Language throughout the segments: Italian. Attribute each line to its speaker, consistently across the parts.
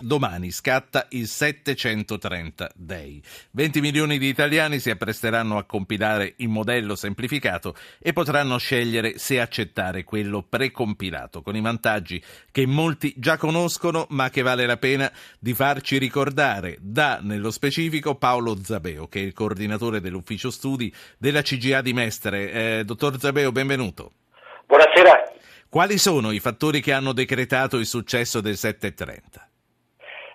Speaker 1: Domani scatta il 730 Day. 20 milioni di italiani si appresteranno a compilare il modello semplificato e potranno scegliere se accettare quello precompilato, con i vantaggi che molti già conoscono, ma che vale la pena di farci ricordare. Da, nello specifico, Paolo Zabeo, che è il coordinatore dell'ufficio studi della CGA di Mestre. Eh, dottor Zabeo, benvenuto.
Speaker 2: Buonasera.
Speaker 1: Quali sono i fattori che hanno decretato il successo del 730?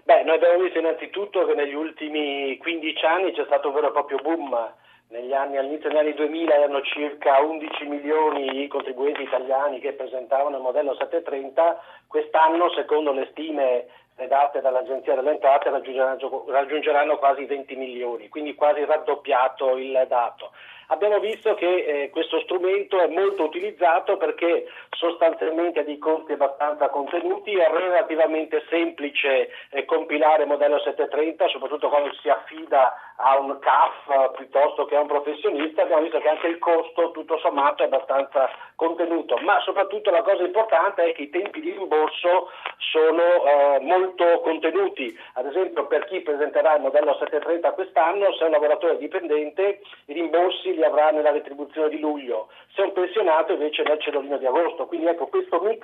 Speaker 2: Beh, noi abbiamo visto innanzitutto che negli ultimi 15 anni c'è stato un vero e proprio boom. Anni, all'inizio degli anni 2000 erano circa 11 milioni i contribuenti italiani che presentavano il modello 730, quest'anno secondo le stime date dall'Agenzia delle Entrate raggiungeranno, raggiungeranno quasi 20 milioni, quindi quasi raddoppiato il dato. Abbiamo visto che eh, questo strumento è molto utilizzato perché sostanzialmente ha dei costi abbastanza contenuti, è relativamente semplice eh, compilare modello 730, soprattutto quando si affida a un CAF piuttosto che a un professionista, abbiamo visto che anche il costo tutto sommato è abbastanza contenuto, ma soprattutto la cosa importante è che i tempi di rimborso sono eh, molto contenuti, ad esempio per chi presenterà il modello 730 quest'anno, se è un lavoratore dipendente i rimborsi li avrà nella retribuzione di luglio, se è un pensionato invece nel cedolino di agosto, quindi ecco questo mix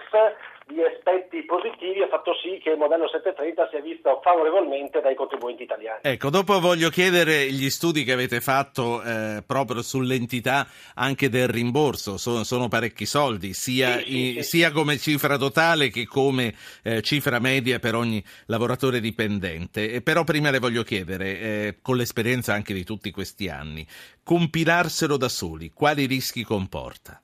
Speaker 2: di aspetti positivi ha fatto sì che il modello 730 sia visto favorevolmente dai contribuenti italiani.
Speaker 1: Ecco, dopo voglio chiedere gli studi che avete fatto eh, proprio sull'entità anche del rimborso, sono, sono parecchi soldi, sia,
Speaker 2: sì, sì, sì.
Speaker 1: sia, come cifra totale che come eh, cifra media per ogni lavoratore dipendente. E però prima le voglio chiedere, eh, con l'esperienza anche di tutti questi anni, compilarselo da soli, quali rischi comporta?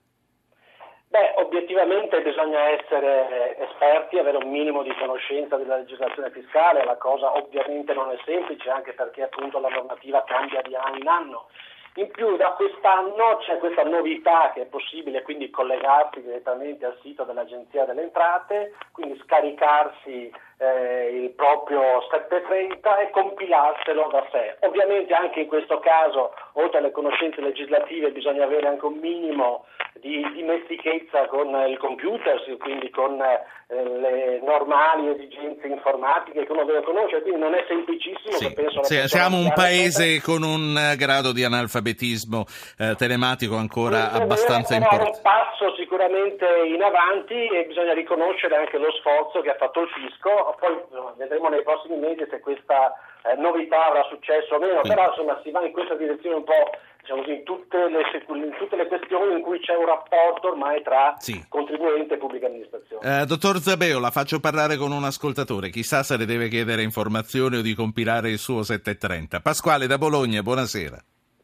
Speaker 2: Beh, obiettivamente bisogna essere esperti, avere un minimo di conoscenza della legislazione fiscale, la cosa ovviamente non è semplice anche perché appunto la normativa cambia di anno in anno. In più da quest'anno c'è questa novità che è possibile quindi collegarsi direttamente al sito dell'Agenzia delle Entrate, quindi scaricarsi eh, il proprio 730 e compilarselo da sé. Ovviamente anche in questo caso, oltre alle conoscenze legislative, bisogna avere anche un minimo di dimestichezza con il computer, quindi con eh, le normali esigenze informatiche che uno deve conoscere, quindi non è semplicissimo.
Speaker 1: Sì,
Speaker 2: penso
Speaker 1: sì, siamo un paese con un eh, grado di analfabetismo eh, telematico ancora
Speaker 2: Quindi,
Speaker 1: abbastanza
Speaker 2: è
Speaker 1: importante.
Speaker 2: un passo sicuramente in avanti e bisogna riconoscere anche lo sforzo che ha fatto il fisco, poi vedremo nei prossimi mesi se questa eh, novità avrà successo o meno,
Speaker 1: Quindi.
Speaker 2: però insomma si va in questa direzione un po' diciamo così, in, tutte le, in tutte le questioni in cui c'è un rapporto ormai tra
Speaker 1: Sì.
Speaker 2: contribuente e pubblica amministrazione.
Speaker 1: Eh, dottor Zabeo, la faccio parlare con un ascoltatore, chissà se le deve chiedere informazioni o di compilare il suo 730. Pasquale da Bologna, buonasera.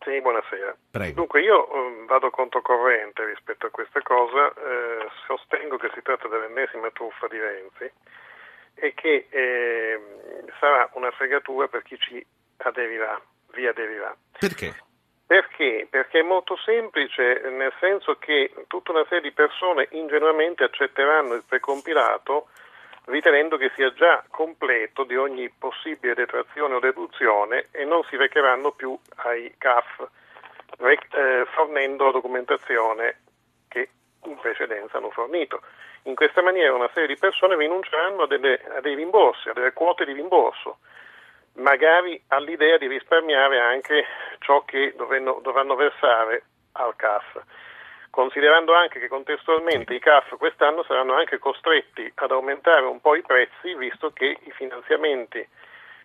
Speaker 3: Sì, buonasera.
Speaker 1: Prego.
Speaker 3: Dunque io eh, vado controcorrente rispetto a questa cosa, eh, sostengo che si tratta dell'ennesima truffa di Renzi e che eh, sarà una fregatura per chi ci aderirà, vi aderirà.
Speaker 1: Perché?
Speaker 3: Perché? Perché è molto semplice, nel senso che tutta una serie di persone ingenuamente accetteranno il precompilato ritenendo che sia già completo di ogni possibile detrazione o deduzione e non si recheranno più ai CAF eh, fornendo la documentazione in precedenza hanno fornito. In questa maniera una serie di persone rinunceranno a, delle, a dei rimborsi, a delle quote di rimborso, magari all'idea di risparmiare anche ciò che dovranno, dovranno versare al CAF considerando anche che contestualmente i CAF quest'anno saranno anche costretti ad aumentare un po' i prezzi, visto che i finanziamenti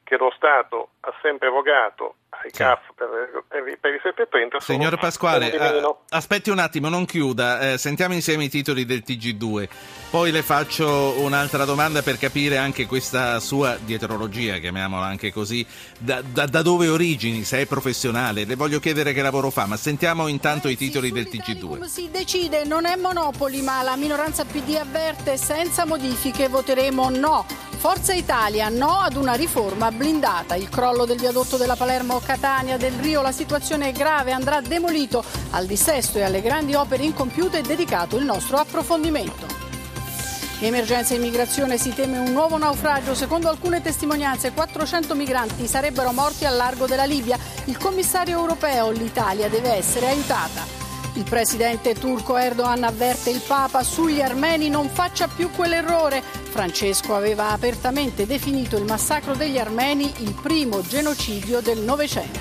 Speaker 3: che lo Stato ha sempre erogato ai
Speaker 1: Sì.
Speaker 3: CAF per, per, per i 730 sono
Speaker 1: Signor Pasquale,
Speaker 3: meno.
Speaker 1: eh, aspetti un attimo, non chiuda, eh, sentiamo insieme i titoli del TG2, poi le faccio un'altra domanda per capire anche questa sua dietrologia, chiamiamola anche così, da, da- da dove origini, se è professionale, le voglio chiedere che lavoro fa, ma sentiamo intanto i titoli del
Speaker 4: Come
Speaker 1: TG2.
Speaker 4: si decide? Non è Monopoli, ma la minoranza PD avverte senza modifiche voteremo no. Forza Italia, no ad una riforma blindata. Il crollo del viadotto della Palermo-Catania del Rio, la situazione è grave, andrà demolito. Al dissesto e alle grandi opere incompiute è dedicato il nostro approfondimento. Emergenza immigrazione si teme un nuovo naufragio. Secondo alcune testimonianze 400 migranti sarebbero morti al largo della Libia. Il commissario europeo, l'Italia deve essere aiutata. Il presidente turco Erdogan avverte il Papa sugli armeni non faccia più quell'errore. Francesco aveva apertamente definito il massacro degli armeni il primo genocidio del Novecento.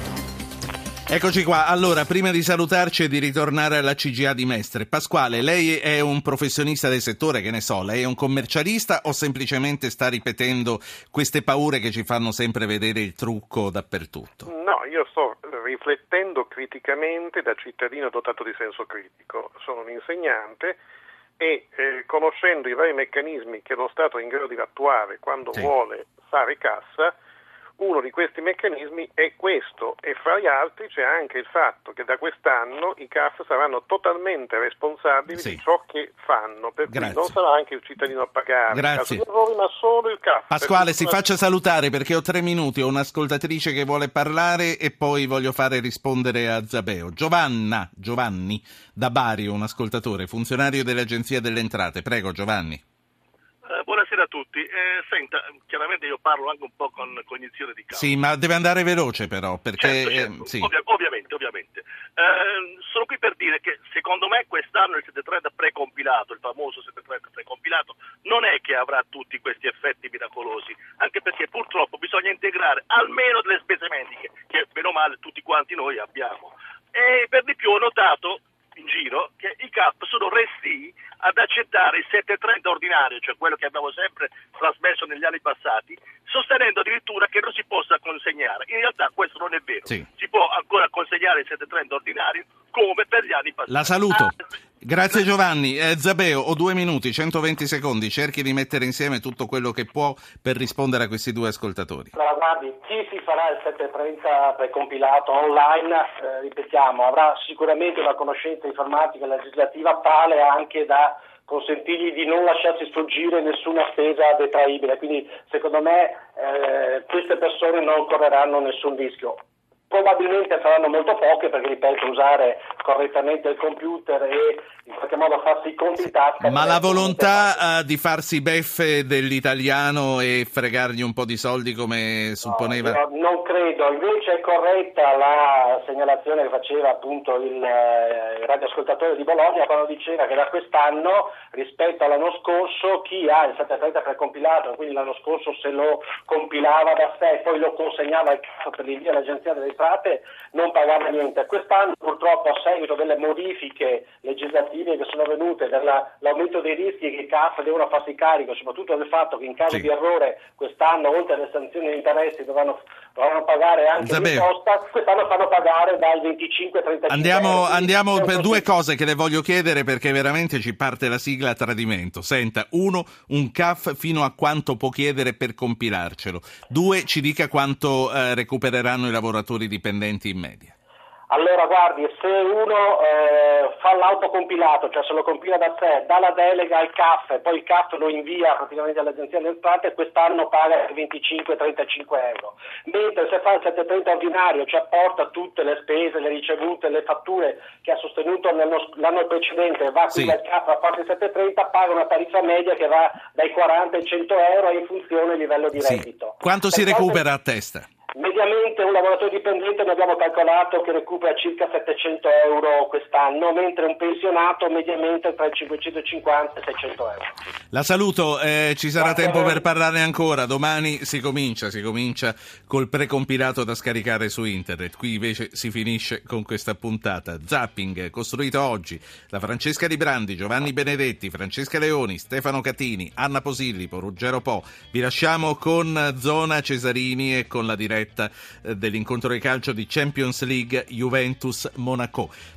Speaker 1: Eccoci qua, allora prima di salutarci e di ritornare alla CGA di Mestre, Pasquale, lei è un professionista del settore, che ne so, lei è un commercialista o semplicemente sta ripetendo queste paure che ci fanno sempre vedere il trucco dappertutto?
Speaker 3: No, io sto riflettendo criticamente da cittadino dotato di senso critico, sono un insegnante e eh, conoscendo i vari meccanismi che lo Stato è in grado di attuare quando sì. vuole fare cassa, uno di questi meccanismi è questo e fra gli altri c'è anche il fatto che da quest'anno i CAF saranno totalmente responsabili sì. di ciò che fanno, per cui non sarà anche il cittadino a pagare
Speaker 1: Grazie.
Speaker 3: errori, ma solo il CAF.
Speaker 1: Pasquale, si faccia salutare perché ho tre minuti, ho un'ascoltatrice che vuole parlare e poi voglio fare rispondere a Zabeo. Giovanna, Giovanni, da Bari, un ascoltatore, funzionario dell'Agenzia delle Entrate. Prego Giovanni.
Speaker 5: Buonasera a tutti. Eh, senta, chiaramente io parlo anche un po' con cognizione di causa.
Speaker 1: Sì, ma deve andare veloce però, perché...
Speaker 5: Certo, certo.
Speaker 1: Eh, sì.
Speaker 5: Ovvia- ovviamente, ovviamente. Eh, sono qui per dire che secondo me quest'anno il 730 precompilato, il famoso 730 precompilato, non è che avrà tutti questi effetti miracolosi, anche perché purtroppo bisogna integrare almeno delle spese mediche, che meno male tutti quanti noi abbiamo. E per di più ho notato in giro che i CAP sono resti ad accettare il 730 ordinario, cioè quello che abbiamo sempre trasmesso negli anni passati, sostenendo addirittura che non si possa consegnare. In realtà questo non è vero.
Speaker 1: Sì.
Speaker 5: Si può ancora consegnare il 730 ordinario come per gli anni passati.
Speaker 1: La saluto.
Speaker 5: Ah,
Speaker 1: Grazie Giovanni. Eh, Zabeo, ho due minuti, 120 secondi. Cerchi di mettere insieme tutto quello che può per rispondere a questi due ascoltatori.
Speaker 2: Allora, guardi, chi si farà il 730 precompilato online, eh, ripetiamo, avrà sicuramente una conoscenza informatica e legislativa tale anche da consentirgli di non lasciarsi sfuggire nessuna spesa detraibile. Quindi secondo me eh, queste persone non correranno nessun rischio. Probabilmente saranno molto poche perché, ripeto, usare correttamente il computer e in qualche modo farsi i conti in tasca.
Speaker 1: Ma la volontà uh, di farsi beffe dell'italiano e fregargli un po' di soldi come supponeva?
Speaker 2: No, non credo, invece è corretta la segnalazione che faceva appunto il, eh, il radioascoltatore di Bologna quando diceva che da quest'anno rispetto all'anno scorso chi ha il 730 precompilato, quindi l'anno scorso se lo compilava da sé e poi lo consegnava per l'invio all'agenzia delle entrate non pagava niente. Quest'anno purtroppo a seguito delle modifiche legislative sono venute, dall'aumento dei rischi che i CAF devono farsi carico, soprattutto del fatto che in caso
Speaker 1: Sì.
Speaker 2: di errore quest'anno oltre alle sanzioni e interessi dovranno, dovranno pagare anche
Speaker 1: Zabeo.
Speaker 2: l'imposta, quest'anno fanno pagare dal 25 al 35
Speaker 1: Andiamo, andiamo per due cose che le voglio chiedere perché veramente ci parte la sigla a tradimento. Senta, uno, un CAF fino a quanto può chiedere per compilarcelo. Due, ci dica quanto eh, recupereranno i lavoratori dipendenti in media.
Speaker 2: Allora guardi, se uno eh, fa l'autocompilato, cioè se lo compila da sé, dà la delega al CAF e poi il CAF lo invia praticamente all'agenzia delle entrate, quest'anno paga 25-35 euro. Mentre se fa il 730 ordinario, cioè porta tutte le spese, le ricevute, le fatture che ha sostenuto l'anno, l'anno precedente va
Speaker 1: Sì.
Speaker 2: qui dal CAF a parte il 730, paga una tariffa media che va dai 40 ai 100 euro in funzione del livello di
Speaker 1: Sì.
Speaker 2: reddito.
Speaker 1: Quanto si
Speaker 2: Per
Speaker 1: recupera a testa?
Speaker 2: Mediamente un lavoratore dipendente noi abbiamo calcolato che recupera circa 700 euro quest'anno, mentre un pensionato mediamente tra i 550 e i 600 euro.
Speaker 1: La saluto, eh, ci sarà
Speaker 2: Grazie
Speaker 1: tempo per parlarne ancora. Domani si comincia, si comincia col precompilato da scaricare su internet. Qui invece si finisce con questa puntata. Zapping, costruito oggi da Francesca Di Brandi, Giovanni Benedetti, Francesca Leoni, Stefano Catini, Anna Posillipo, Ruggero Po. Vi lasciamo con Zona Cesarini e con la diretta dell'incontro di calcio di Champions League Juventus-Monaco.